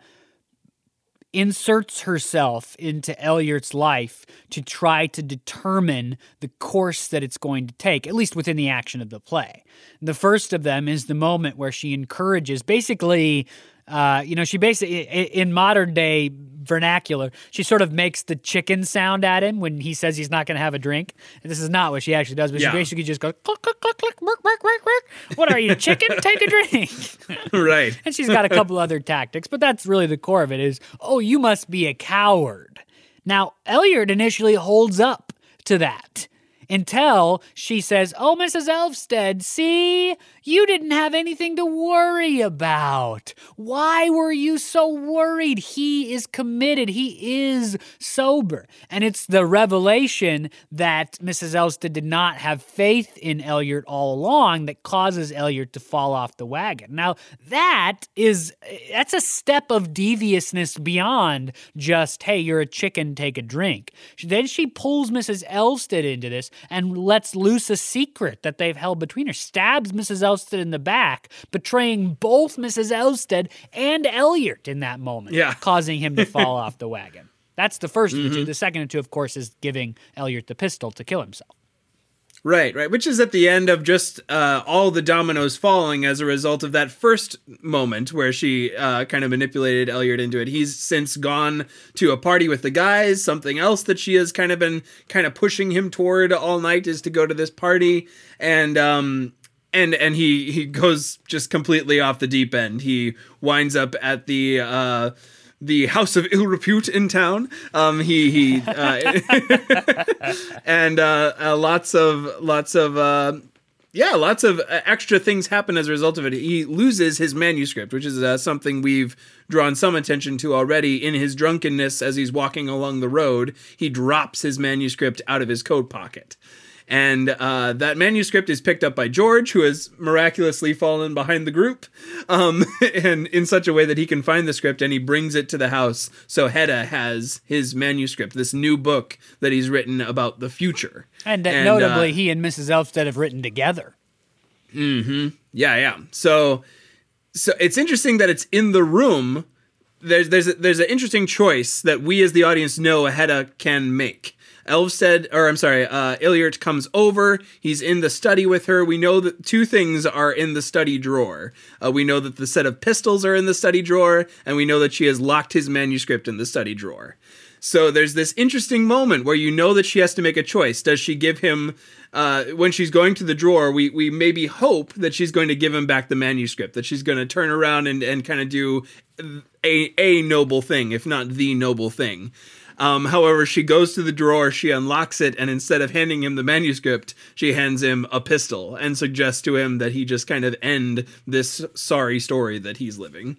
inserts herself into Eilert's life to try to determine the course that it's going to take, at least within the action of the play. The first of them is the moment where she encourages, basically, uh, you know, she basically, in modern day vernacular, she sort of makes the chicken sound at him when he says he's not going to have a drink. And this is not what she actually does, but yeah. she basically just goes, click, click, click, click, work, work, work, work. What are you, chicken? Take a drink. right. and she's got a couple other tactics, but that's really the core of it is, oh, you must be a coward. Now, Eilert initially holds up to that until she says, Oh, Mrs. Elvsted, see, you didn't have anything to worry about. Why were you so worried? He is committed, he is sober. And it's the revelation that Mrs. Elvsted did not have faith in Eilert all along that causes Eilert to fall off the wagon. Now, that is, that's a step of deviousness beyond just, hey, you're a chicken, take a drink. Then she pulls Mrs. Elvsted into this and lets loose a secret that they've held between her, stabs Mrs. Elvsted in the back, betraying both Mrs. Elvsted and Eilert in that moment, yeah. causing him to fall off the wagon. That's the 1st mm-hmm. of the two. Mm-hmm. The second of two, of course, is giving Eilert the pistol to kill himself. Right, right. Which is at the end of just uh, all the dominoes falling as a result of that first moment where she uh, kind of manipulated Eilert into it. He's since gone to a party with the guys. Something else that she has kind of been kind of pushing him toward all night is to go to this party, and um, and and he he goes just completely off the deep end. He winds up at the. Uh, the house of ill repute in town. Um, he he, uh, and uh, uh, lots of lots of uh, yeah, lots of uh, extra things happen as a result of it. He loses his manuscript, which is uh, something we've drawn some attention to already. In his drunkenness, as he's walking along the road, he drops his manuscript out of his coat pocket. And uh, that manuscript is picked up by George, who has miraculously fallen behind the group, um, and in such a way that he can find the script and he brings it to the house. So Hedda has his manuscript, this new book that he's written about the future. And, and notably, uh, he and Mrs. Elvsted have written together. Mm-hmm. Yeah, yeah. So, so it's interesting that it's in the room. There's there's a, there's an interesting choice that we as the audience know Hedda can make Elvsted, or I'm sorry, uh, Eilert comes over. He's in the study with her. We know that two things are in the study drawer. Uh, we know that the set of pistols are in the study drawer, and we know that she has locked his manuscript in the study drawer. So there's this interesting moment where you know that she has to make a choice. Does she give him, uh, when she's going to the drawer, we, we maybe hope that she's going to give him back the manuscript, that she's going to turn around and, and kind of do a, a noble thing, if not the noble thing. Um, however, she goes to the drawer, she unlocks it, and instead of handing him the manuscript, she hands him a pistol and suggests to him that he just kind of end this sorry story that he's living.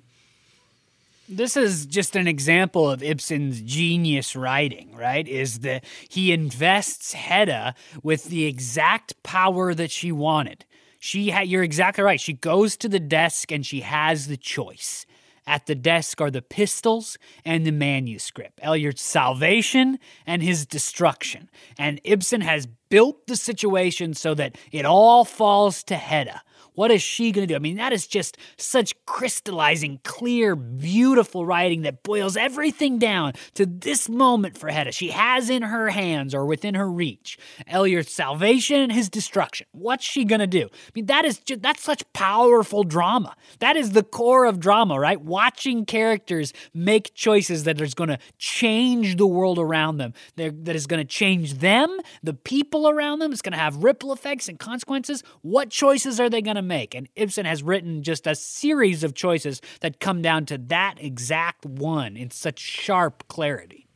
This is just an example of Ibsen's genius writing, right? Is that he invests Hedda with the exact power that she wanted. She had you're exactly right. She goes to the desk and she has the choice. At the desk are the pistols and the manuscript, Eilert's salvation and his destruction. And Ibsen has built the situation so that it all falls to Hedda. What is she going to do? I mean, that is just such crystallizing, clear, beautiful writing that boils everything down to this moment for Hedda. She has in her hands or within her reach Eilert's salvation and his destruction. What's she going to do? I mean, that is just, that's such powerful drama. That is the core of drama, right? Watching characters make choices that is going to change the world around them, that is going to change them, the people around them. It's going to have ripple effects and consequences. What choices are they going to make. And Ibsen has written just a series of choices that come down to that exact one in such sharp clarity.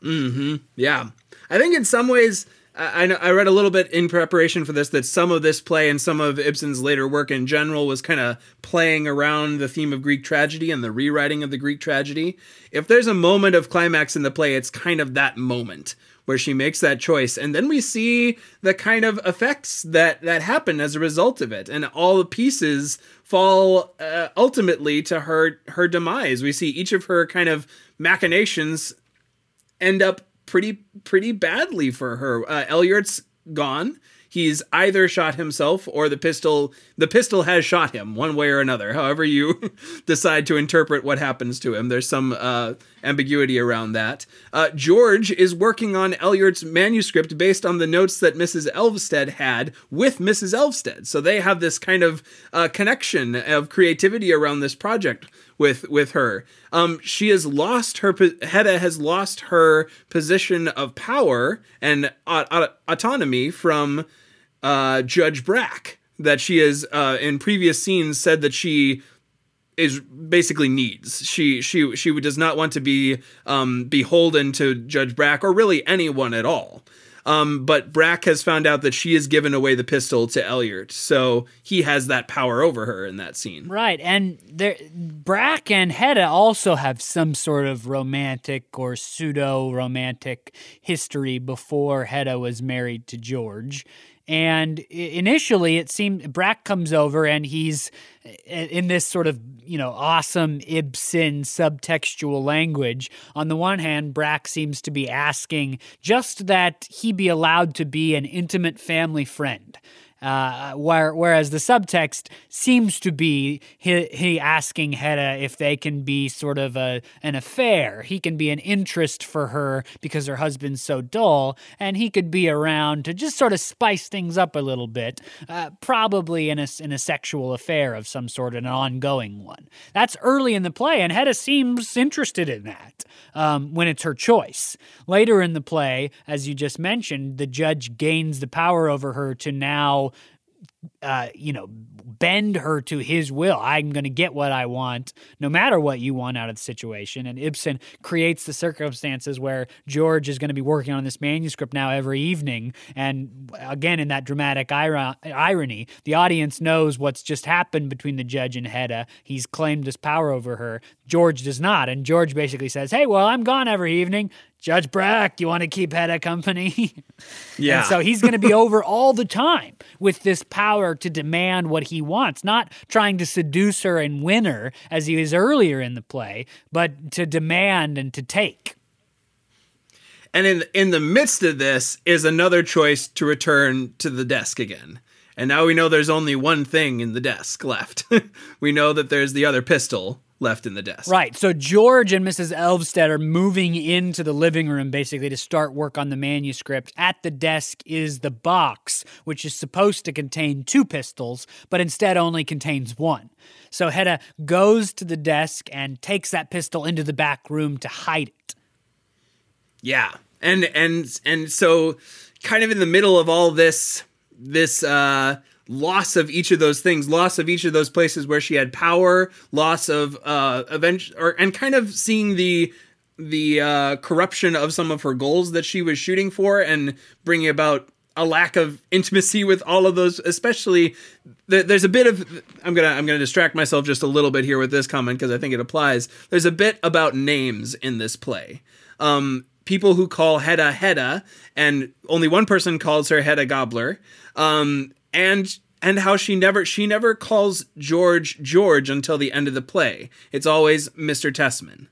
Hmm. Yeah. I think in some ways. I, I read a little bit in preparation for this that some of this play and some of Ibsen's later work in general was kind of playing around the theme of Greek tragedy and the rewriting of the Greek tragedy. If there's a moment of climax in the play, it's kind of that moment where she makes that choice. And then we see the kind of effects that that happen as a result of it. And all the pieces fall uh, ultimately to her her demise. We see each of her kind of machinations end up pretty pretty badly for her. Uh, Eilert's gone he's either shot himself or the pistol the pistol has shot him one way or another however you decide to interpret what happens to him there's some uh, ambiguity around that uh, george is working on Eilert's manuscript based on the notes that mrs elvsted had with mrs elvsted so they have this kind of uh, connection of creativity around this project with with her. Um, she has lost her. Hedda has lost her position of power and autonomy from uh, Judge Brack that she has uh, in previous scenes said that she is basically needs. She she she does not want to be um, beholden to Judge Brack or really anyone at all. Um, but Brack has found out that she has given away the pistol to Eilert, so he has that power over her in that scene. Right, and there, Brack and Hedda also have some sort of romantic or pseudo romantic history before Hedda was married to George. And initially, it seemed Brack comes over and he's in this sort of you know awesome Ibsen subtextual language. On the one hand, Brack seems to be asking just that he be allowed to be an intimate family friend. Uh, where, whereas the subtext seems to be he, he asking Hedda if they can be sort of a, an affair. He can be an interest for her because her husband's so dull, and he could be around to just sort of spice things up a little bit, uh, probably in a, in a sexual affair of some sort, an ongoing one. That's early in the play, and Hedda seems interested in that um, when it's her choice. Later in the play, as you just mentioned, the judge gains the power over her to now uh, you know, bend her to his will. I'm going to get what I want, no matter what you want out of the situation. And Ibsen creates the circumstances where George is going to be working on this manuscript now every evening. And again, in that dramatic irony, the audience knows what's just happened between the judge and Hedda. He's claimed his power over her. George does not. And George basically says, Hey, well, I'm gone every evening. Judge Brack, you want to keep Hedda company? yeah. And so he's going to be over all the time with this power to demand what he wants, not trying to seduce her and win her as he was earlier in the play, but to demand and to take. And in in the midst of this is another choice to return to the desk again. And now we know there's only one thing in the desk left. we know that there's the other pistol left in the desk. Right. So George and Mrs. Elvsted are moving into the living room basically to start work on the manuscript. At the desk is the box, which is supposed to contain two pistols, but instead only contains one. So Hedda goes to the desk and takes that pistol into the back room to hide it. Yeah. And and and so kind of in the middle of all this this uh loss of each of those things, loss of each of those places where she had power, loss of uh event or and kind of seeing the the uh corruption of some of her goals that she was shooting for and bringing about a lack of intimacy with all of those especially there's a bit of i'm gonna i'm gonna distract myself just a little bit here with this comment because i think it applies. There's a bit about names in this play. Um, people who call hedda hedda and only one person calls her hedda Gabler. Um, and and how she never she never calls George George until the end of the play. It's always Mr. Tesman.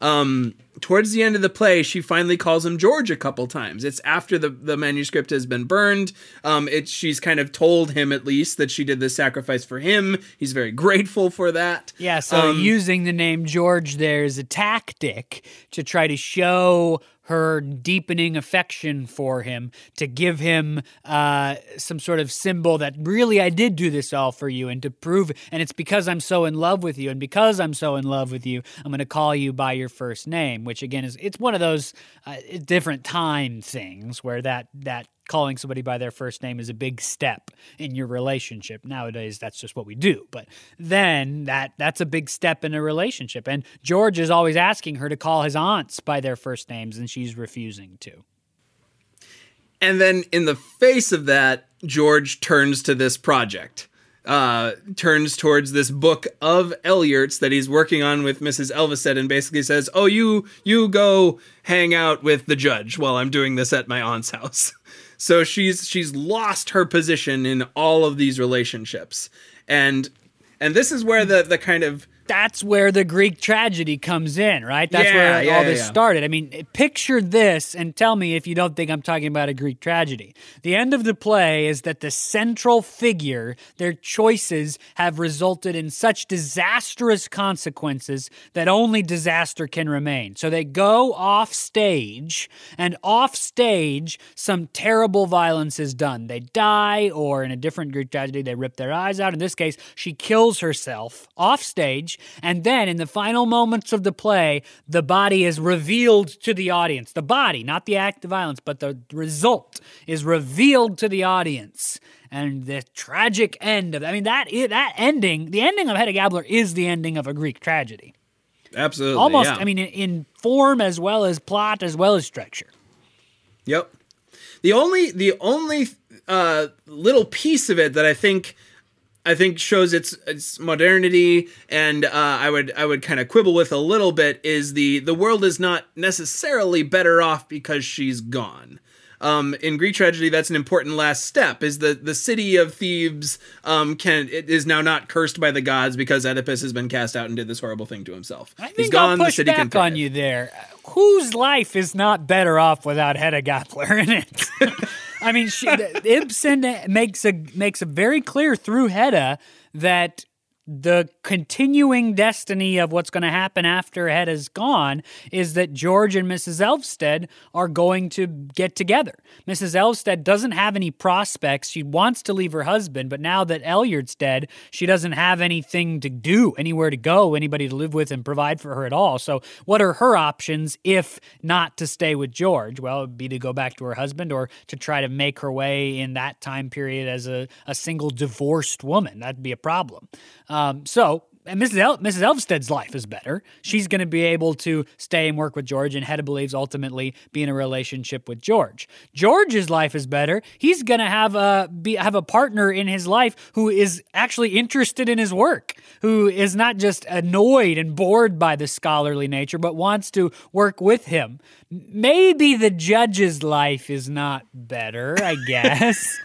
Um, towards the end of the play, she finally calls him George a couple times. It's after the, the manuscript has been burned. Um, it, she's kind of told him at least that she did this sacrifice for him. He's very grateful for that. Yeah, so um, using the name George there is a tactic to try to show her deepening affection for him to give him uh, some sort of symbol that really I did do this all for you and to prove and it's because I'm so in love with you and because I'm so in love with you I'm going to call you by your first name which again is it's one of those uh, different time things where that that calling somebody by their first name is a big step in your relationship. Nowadays that's just what we do. But then that that's a big step in a relationship. And George is always asking her to call his aunts by their first names and she's refusing to. And then in the face of that, George turns to this project. Uh, turns towards this book of Eilert's that he's working on with Mrs. Elvsted and basically says, "Oh, you you go hang out with the judge while I'm doing this at my aunt's house." So she's she's lost her position in all of these relationships. And and this is where the the kind of that's where the Greek tragedy comes in, right? That's yeah, where yeah, all this yeah. started. I mean, picture this and tell me if you don't think I'm talking about a Greek tragedy. The end of the play is that the central figure, their choices have resulted in such disastrous consequences that only disaster can remain. So they go off stage, and off stage, some terrible violence is done. They die, or in a different Greek tragedy, they rip their eyes out. In this case, she kills herself off stage and then in the final moments of the play, the body is revealed to the audience. The body, not the act of violence, but the result is revealed to the audience. And the tragic end of I mean that that ending, the ending of Hedda Gabler is the ending of a Greek tragedy. Absolutely. Almost, yeah. I mean, in, in form as well as plot as well as structure. Yep. The only the only uh, little piece of it that I think I think shows its its modernity, and uh, I would I would kind of quibble with a little bit is the the world is not necessarily better off because she's gone. Um, in Greek tragedy, that's an important last step. Is the the city of Thebes um, can it is now not cursed by the gods because Oedipus has been cast out and did this horrible thing to himself. I think He's gone. I'll push the city back on you there. Whose life is not better off without Hedda Gabler in it? I mean, she, Ibsen makes a makes a very clear through Hedda that the continuing destiny of what's going to happen after Hedda's gone is that George and Mrs. Elvsted are going to get together. Mrs. Elvsted doesn't have any prospects. She wants to leave her husband, but now that Eilert's dead, she doesn't have anything to do, anywhere to go, anybody to live with and provide for her at all. So, what are her options if not to stay with George? Well, it would be to go back to her husband or to try to make her way in that time period as a, a single divorced woman. That'd be a problem. Um, Um, so and Mrs. El- Mrs. Elvsted's life is better. She's going to be able to stay and work with George, and Hedda believes ultimately be in a relationship with George. George's life is better. He's going to have a be, have a partner in his life who is actually interested in his work, who is not just annoyed and bored by the scholarly nature, but wants to work with him. Maybe the judge's life is not better. I guess.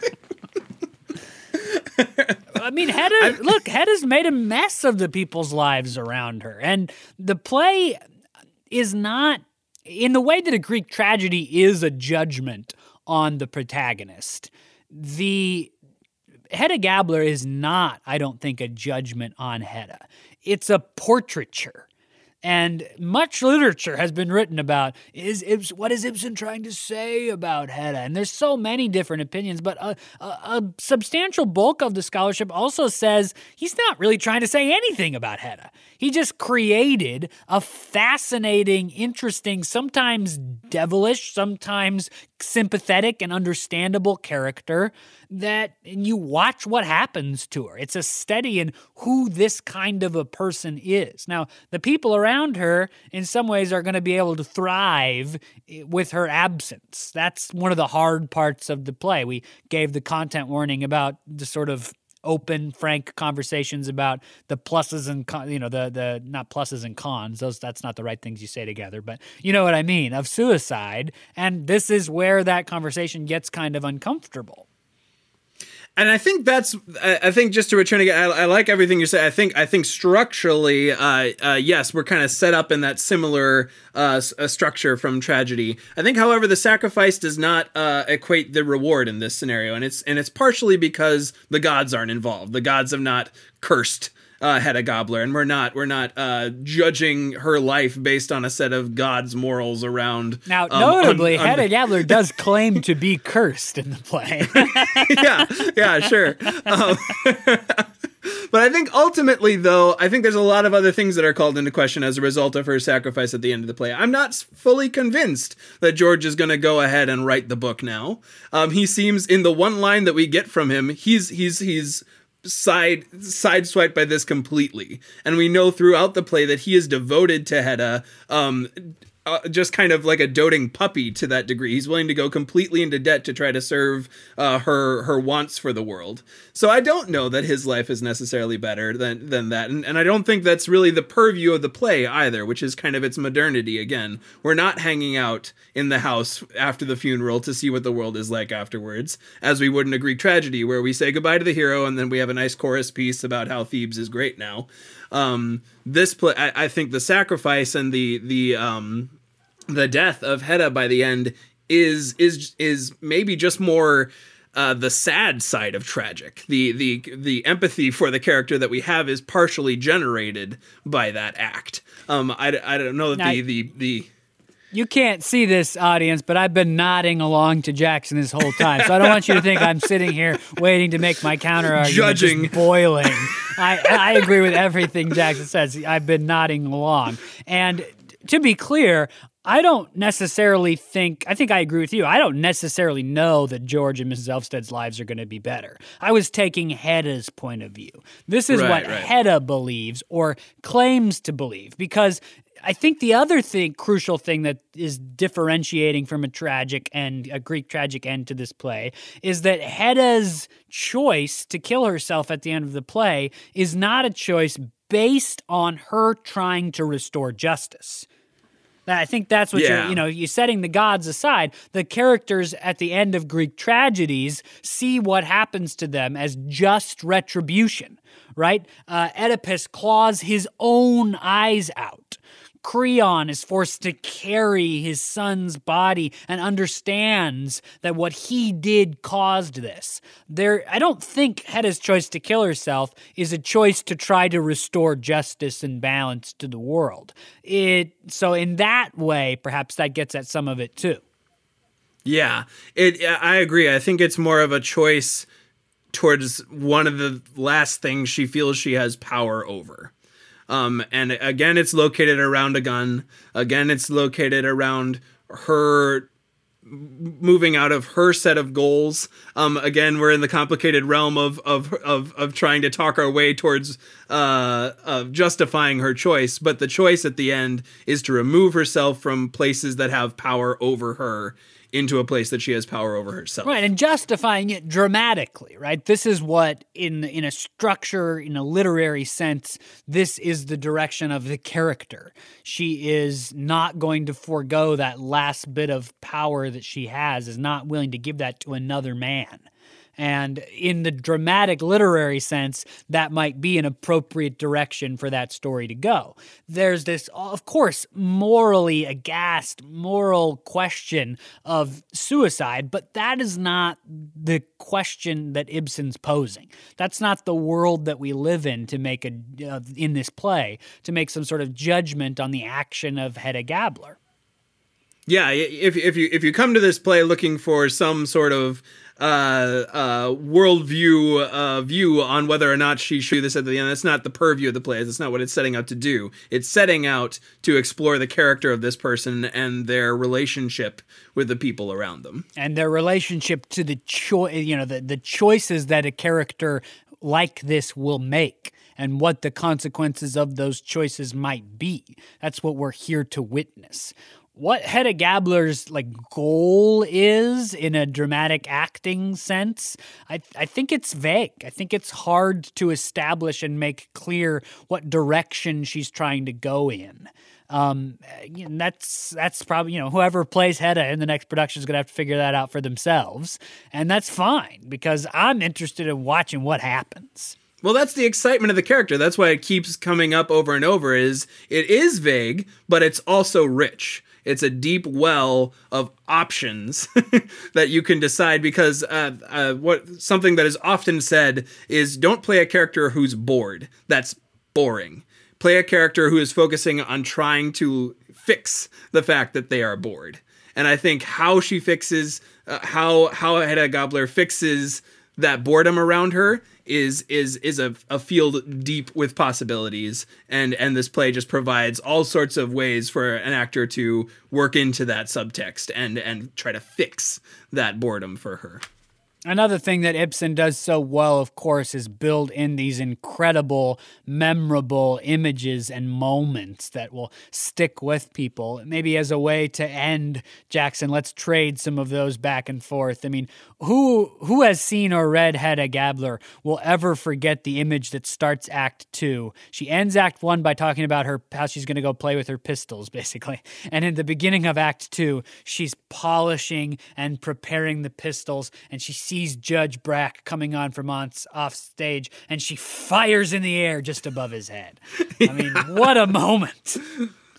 I mean, Hedda, look, Hedda's made a mess of the people's lives around her. And the play is not, in the way that a Greek tragedy is a judgment on the protagonist, the Hedda Gabler is not, I don't think, a judgment on Hedda. It's a portraiture and much literature has been written about is what is Ibsen trying to say about Hedda? And there's so many different opinions, but a, a, a, substantial bulk of the scholarship also says he's not really trying to say anything about Hedda. He just created a fascinating, interesting, sometimes devilish, sometimes sympathetic and understandable character that and you watch what happens to her. It's a study in who this kind of a person is. Now, the people around her, in some ways, are going to be able to thrive eh, with her absence. That's one of the hard parts of the play. We gave the content warning about the sort of open, frank conversations about the pluses and con- you know the the not pluses and cons. Those that's not the right things you say together, but you know what I mean of suicide. And this is where that conversation gets kind of uncomfortable and I think that's I think just to return again, I, I like everything you say. I think I think structurally, uh, uh, yes, we're kind of set up in that similar uh, structure from tragedy. I think, however, the sacrifice does not uh, equate the reward in this scenario, and it's and it's partially because the gods aren't involved. The gods have not cursed uh, Hedda Gabler, and we're not we're not uh, judging her life based on a set of God's morals around. Now, um, notably, un, un, Hedda Gabler does claim to be cursed in the play. yeah, yeah, sure. Um, but I think ultimately, though, I think there's a lot of other things that are called into question as a result of her sacrifice at the end of the play. I'm not fully convinced that George is going to go ahead and write the book now. Um, he seems, in the one line that we get from him, he's he's he's side sideswiped by this completely. And we know throughout the play that he is devoted to hedda. Um uh, just kind of like a doting puppy to that degree. He's willing to go completely into debt to try to serve uh, her her wants for the world. So I don't know that his life is necessarily better than than that, and, and I don't think that's really the purview of the play either, which is kind of its modernity. Again, we're not hanging out in the house after the funeral to see what the world is like afterwards, as we would in a Greek tragedy, where we say goodbye to the hero and then we have a nice chorus piece about how Thebes is great now. Um, this play, I, I think, the sacrifice and the the um, the death of Hedda by the end is is is maybe just more uh, the sad side of tragic. The the the empathy for the character that we have is partially generated by that act. Um, I, I don't know that now, the the the you can't see this audience, but I've been nodding along to Jackson this whole time. So I don't want you to think I'm sitting here waiting to make my counter argument, judging, just boiling. I I agree with everything Jackson says. I've been nodding along, and to be clear, I don't necessarily think, I think I agree with you. I don't necessarily know that George and Mrs. Elvsted's lives are going to be better. I was taking Hedda's point of view. This is right, what right. Hedda believes or claims to believe because I think the other thing, crucial thing that is differentiating from a tragic and a Greek tragic end to this play is that Hedda's choice to kill herself at the end of the play is not a choice based on her trying to restore justice. I think that's what yeah. you're, you know, you're setting the gods aside. The characters at the end of Greek tragedies see what happens to them as just retribution, right? Uh, Oedipus claws his own eyes out. Creon is forced to carry his son's body and understands that what he did caused this. There I don't think Hedda's choice to kill herself is a choice to try to restore justice and balance to the world. It so in that way perhaps that gets at some of it too. Yeah, it. I agree. I think it's more of a choice towards one of the last things she feels she has power over. Um, and again, it's located around a gun. Again, it's located around her moving out of her set of goals. Um, again, we're in the complicated realm of of of, of trying to talk our way towards uh, of justifying her choice. But the choice at the end is to remove herself from places that have power over her into a place that she has power over herself. Right, and justifying it dramatically, right? This is what in in a structure, in a literary sense, this is the direction of the character. She is not going to forego that last bit of power that she has, is not willing to give that to another man. And in the dramatic literary sense, that might be an appropriate direction for that story to go. There's this, of course, morally aghast, moral question of suicide, but that is not the question that Ibsen's posing. That's not the world that we live in to make a, uh, in this play, to make some sort of judgment on the action of Hedda Gabler. Yeah, if, if you if you come to this play looking for some sort of uh, uh, worldview uh, view on whether or not she should do this at the end. That's not the purview of the play. That's not what it's setting out to do. It's setting out to explore the character of this person and their relationship with the people around them, and their relationship to the choice. You know, the the choices that a character like this will make and what the consequences of those choices might be. That's what we're here to witness what Hedda Gabler's like goal is in a dramatic acting sense, I I think it's vague. I think it's hard to establish and make clear what direction she's trying to go in. Um, and that's that's probably you know whoever plays Hedda in the next production is gonna have to figure that out for themselves, and that's fine because I'm interested in watching what happens. Well, that's the excitement of the character. That's why it keeps coming up over and over. Is it is vague, but it's also rich. It's a deep well of options that you can decide because uh, uh, what something that is often said is don't play a character who's bored. That's boring. Play a character who is focusing on trying to fix the fact that they are bored. And I think how she fixes, uh, how how Hedda Gabler fixes that boredom around her is is is a, a field deep with possibilities. And and this play just provides all sorts of ways for an actor to work into that subtext and and try to fix that boredom for her Another thing that Ibsen does so well, of course, is build in these incredible, memorable images and moments that will stick with people. Maybe as a way to end Jackson, let's trade some of those back and forth. I mean, who who has seen or read Hedda Gabler will ever forget the image that starts Act Two? She ends Act One by talking about her how she's going to go play with her pistols, basically. And in the beginning of Act Two, she's polishing and preparing the pistols, and she sees Judge Brack coming on from on, off stage and she fires in the air just above his head. I mean, what a moment.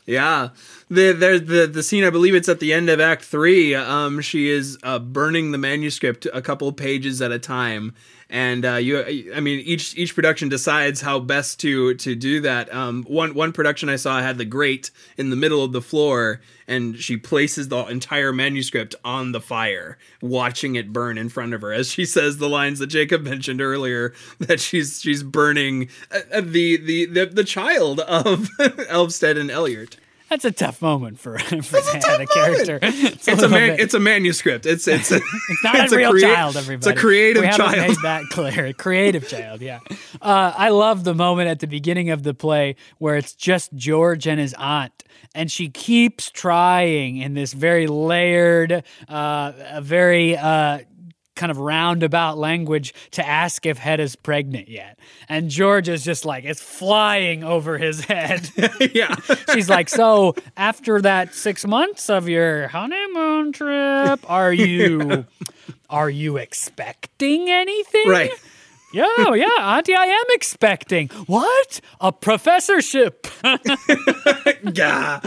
Yeah, the there's the the scene. I believe it's at the end of Act Three. Um, she is uh, burning the manuscript a couple pages at a time, and uh, you I mean each each production decides how best to to do that. Um, one one production I saw had the grate in the middle of the floor, and she places the entire manuscript on the fire, watching it burn in front of her as she says the lines that Jacob mentioned earlier that she's she's burning uh, uh the, the the the child of Elvsted and Eilert. That's a tough moment for, for the character. It's, it's a, man, it's a manuscript. It's it's a, it's not it's a real a crea- child. Everybody, it's a creative we child. Made that clear. A creative child. Yeah. Uh, I love the moment at the beginning of the play where it's just George and his aunt, and she keeps trying in this very layered, uh, very uh, kind of roundabout language to ask if Hedda's pregnant yet. And George is just like, it's flying over his head. yeah. She's like, so after that six months of your honeymoon trip, are you yeah. are you expecting anything? Right. Yeah, yeah, Auntie, I am expecting. What? A professorship. yeah.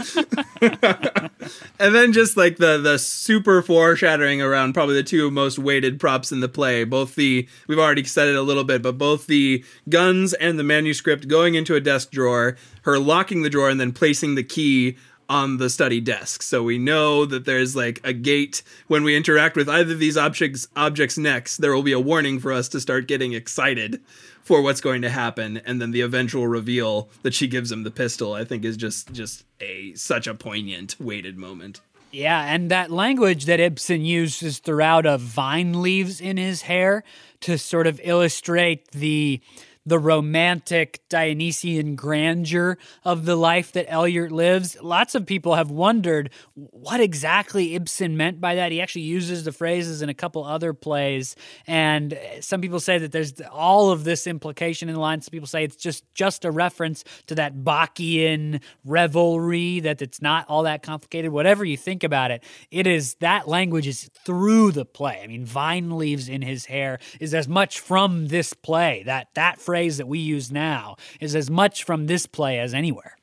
and then just like the the super foreshadowing around probably the two most weighted props in the play. Both the we've already said it a little bit, but both the guns and the manuscript going into a desk drawer, her locking the drawer and then placing the key on the study desk. So we know that there's like a gate when we interact with either of these objects objects next, there will be a warning for us to start getting excited for what's going to happen and then the eventual reveal that she gives him the pistol I think is just just a such a poignant weighted moment. Yeah, and that language that Ibsen uses throughout of vine leaves in his hair to sort of illustrate the the romantic Dionysian grandeur of the life that Eilert lives. Lots of people have wondered what exactly Ibsen meant by that. He actually uses the phrases in a couple other plays, and some people say that there's all of this implication in the line. Some people say it's just just a reference to that Bacchean revelry, that it's not all that complicated. Whatever you think about it, it is that language is through the play. I mean, vine leaves in his hair is as much from this play that that phrase phrase that we use now is as much from this play as anywhere.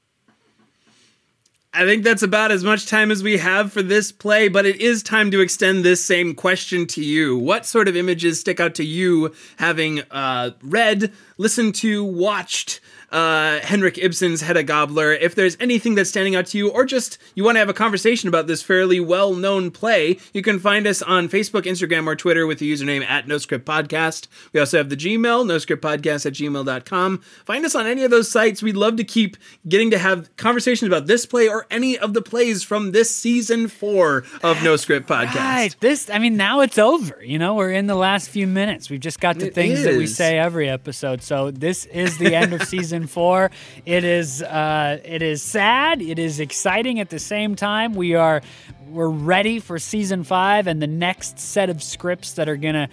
I think that's about as much time as we have for this play, but it is time to extend this same question to you. What sort of images stick out to you having uh, read, listened to, watched uh, Henrik Ibsen's Hedda Gabler. If there's anything that's standing out to you, or just you want to have a conversation about this fairly well known play, you can find us on Facebook, Instagram, or Twitter with the username at NoScript Podcast. We also have the Gmail, noscriptpodcast at gmail.com. Find us on any of those sites. We'd love to keep getting to have conversations about this play or any of the plays from this season four of No Script Podcast. Right. This, I mean, now it's over. You know, we're in the last few minutes. We've just got to it things is. that we say every episode. So this is the end of season season four. It is uh, it is sad. It is exciting at the same time. We are we're ready for season five and the next set of scripts that are gonna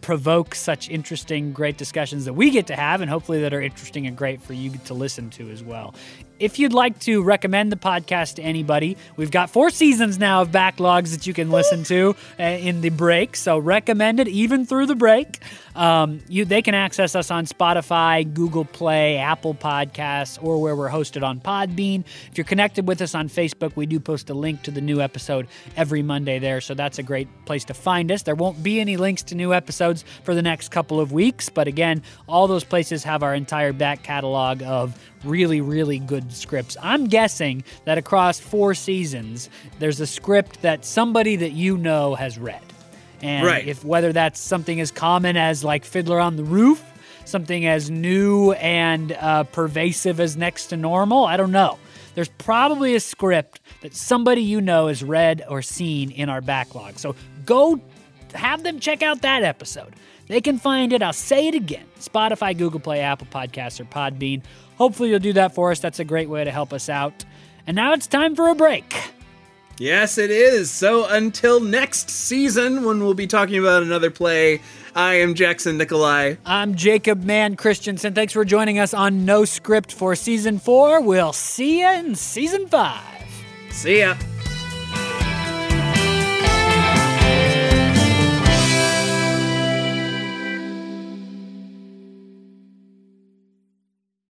provoke such interesting, great discussions that we get to have, and hopefully that are interesting and great for you to listen to as well. If you'd like to recommend the podcast to anybody, we've got four seasons now of backlogs that you can listen to uh, in the break. So recommend it even through the break. Um, you they can access us on Spotify, Google Play, Apple Podcasts, or where we're hosted on Podbean. If you're connected with us on Facebook, we do post a link to the new episode every Monday there. So that's a great place to find us. There won't be any links to new episodes for the next couple of weeks, but again, all those places have our entire back catalog of really, really good scripts. I'm guessing that across four seasons, there's a script that somebody that you know has read. And right. if whether that's something as common as like Fiddler on the Roof, something as new and uh, pervasive as Next to Normal, I don't know. There's probably a script that somebody you know has read or seen in our backlog. So go have them check out that episode. They can find it, I'll say it again Spotify, Google Play, Apple Podcasts, or Podbean. Hopefully, you'll do that for us. That's a great way to help us out. And now it's time for a break. Yes, it is. So until next season, when we'll be talking about another play, I am Jackson Nikolai. I'm Jacob Mann Christensen. Thanks for joining us on No Script for season four. We'll see you in season five. See ya.